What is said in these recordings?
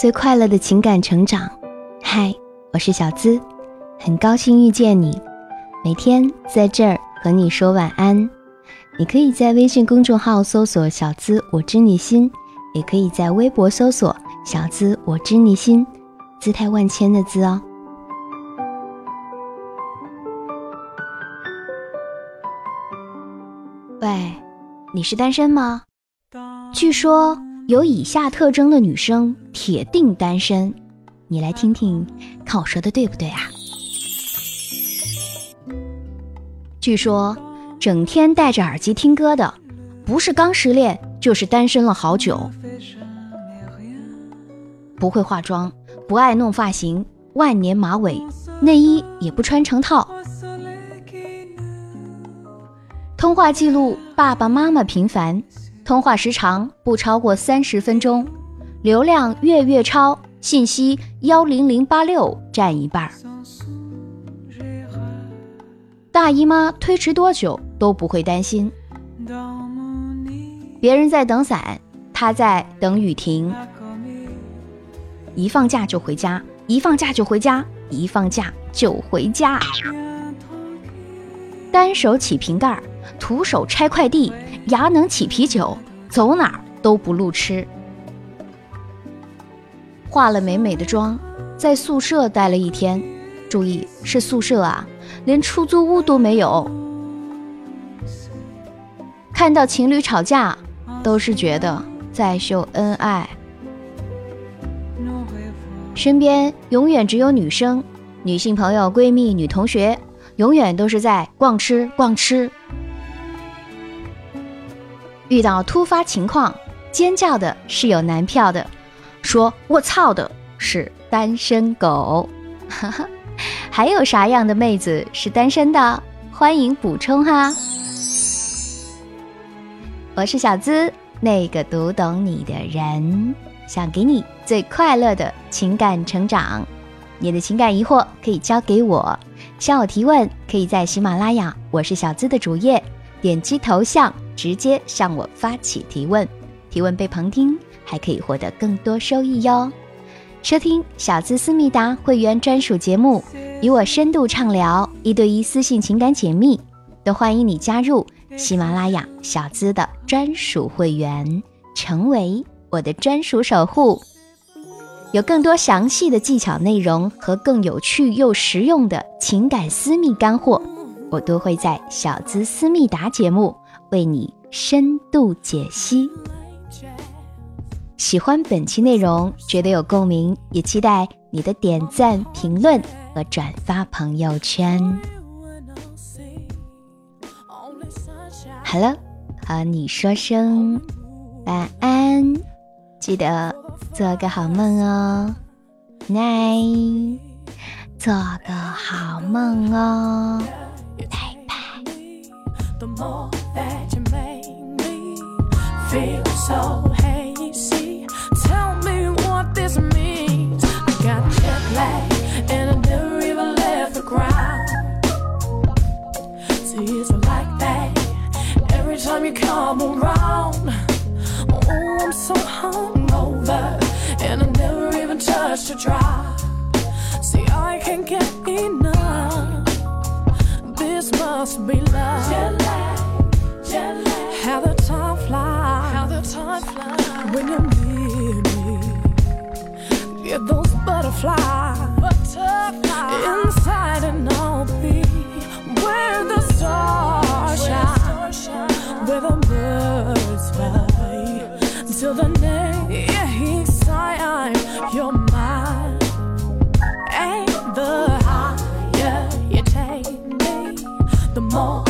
最快乐的情感成长。嗨，我是小资，很高兴遇见你。每天在这儿和你说晚安。你可以在微信公众号搜索“小资我知你心”，也可以在微博搜索“小资我知你心”，姿态万千的“资”哦。喂，你是单身吗？据说有以下特征的女生铁定单身，你来听听，看我说的对不对啊？据说，整天戴着耳机听歌的，不是刚失恋，就是单身了好久。不会化妆，不爱弄发型，万年马尾，内衣也不穿成套。通话记录爸爸妈妈频繁，通话时长不超过三十分钟，流量月月超，信息幺零零八六占一半儿。大姨妈推迟多久都不会担心，别人在等伞，她在等雨停。一放假就回家，一放假就回家，一放假就回家。单手起瓶盖，徒手拆快递，牙能起啤酒，走哪儿都不路痴。化了美美的妆，在宿舍待了一天，注意是宿舍啊。连出租屋都没有，看到情侣吵架，都是觉得在秀恩爱。身边永远只有女生，女性朋友、闺蜜、女同学，永远都是在逛吃逛吃。遇到突发情况，尖叫的是有男票的，说我操的是单身狗。哈哈。还有啥样的妹子是单身的？欢迎补充哈！我是小资，那个读懂你的人，想给你最快乐的情感成长。你的情感疑惑可以交给我，向我提问可以在喜马拉雅我是小资的主页点击头像，直接向我发起提问。提问被旁听，还可以获得更多收益哟。收听小资思密达会员专属节目，与我深度畅聊，一对一私信情感解密，都欢迎你加入喜马拉雅小资的专属会员，成为我的专属守护。有更多详细的技巧内容和更有趣又实用的情感私密干货，我都会在小资思密达节目为你深度解析。喜欢本期内容，觉得有共鸣，也期待你的点赞、评论和转发朋友圈。好了，和你说声晚安，记得做个好梦哦，night，做个好梦哦，拜拜。feel so hazy. Tell me what this means. I got jet lag and I never even left the ground. See, it's like that every time you come around. Oh, I'm so hungover and I never even touched a drop. See, I can't get enough. This must be love. Jet lag, jet lag. How the time flies how time flies. When you're near me. Get those butterflies, butterflies. Inside, and I'll be where the stars shine. where the birds fly. Till the next time you're mine. And the higher you take me, the more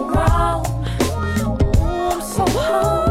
wrong. Ooh, I'm so home.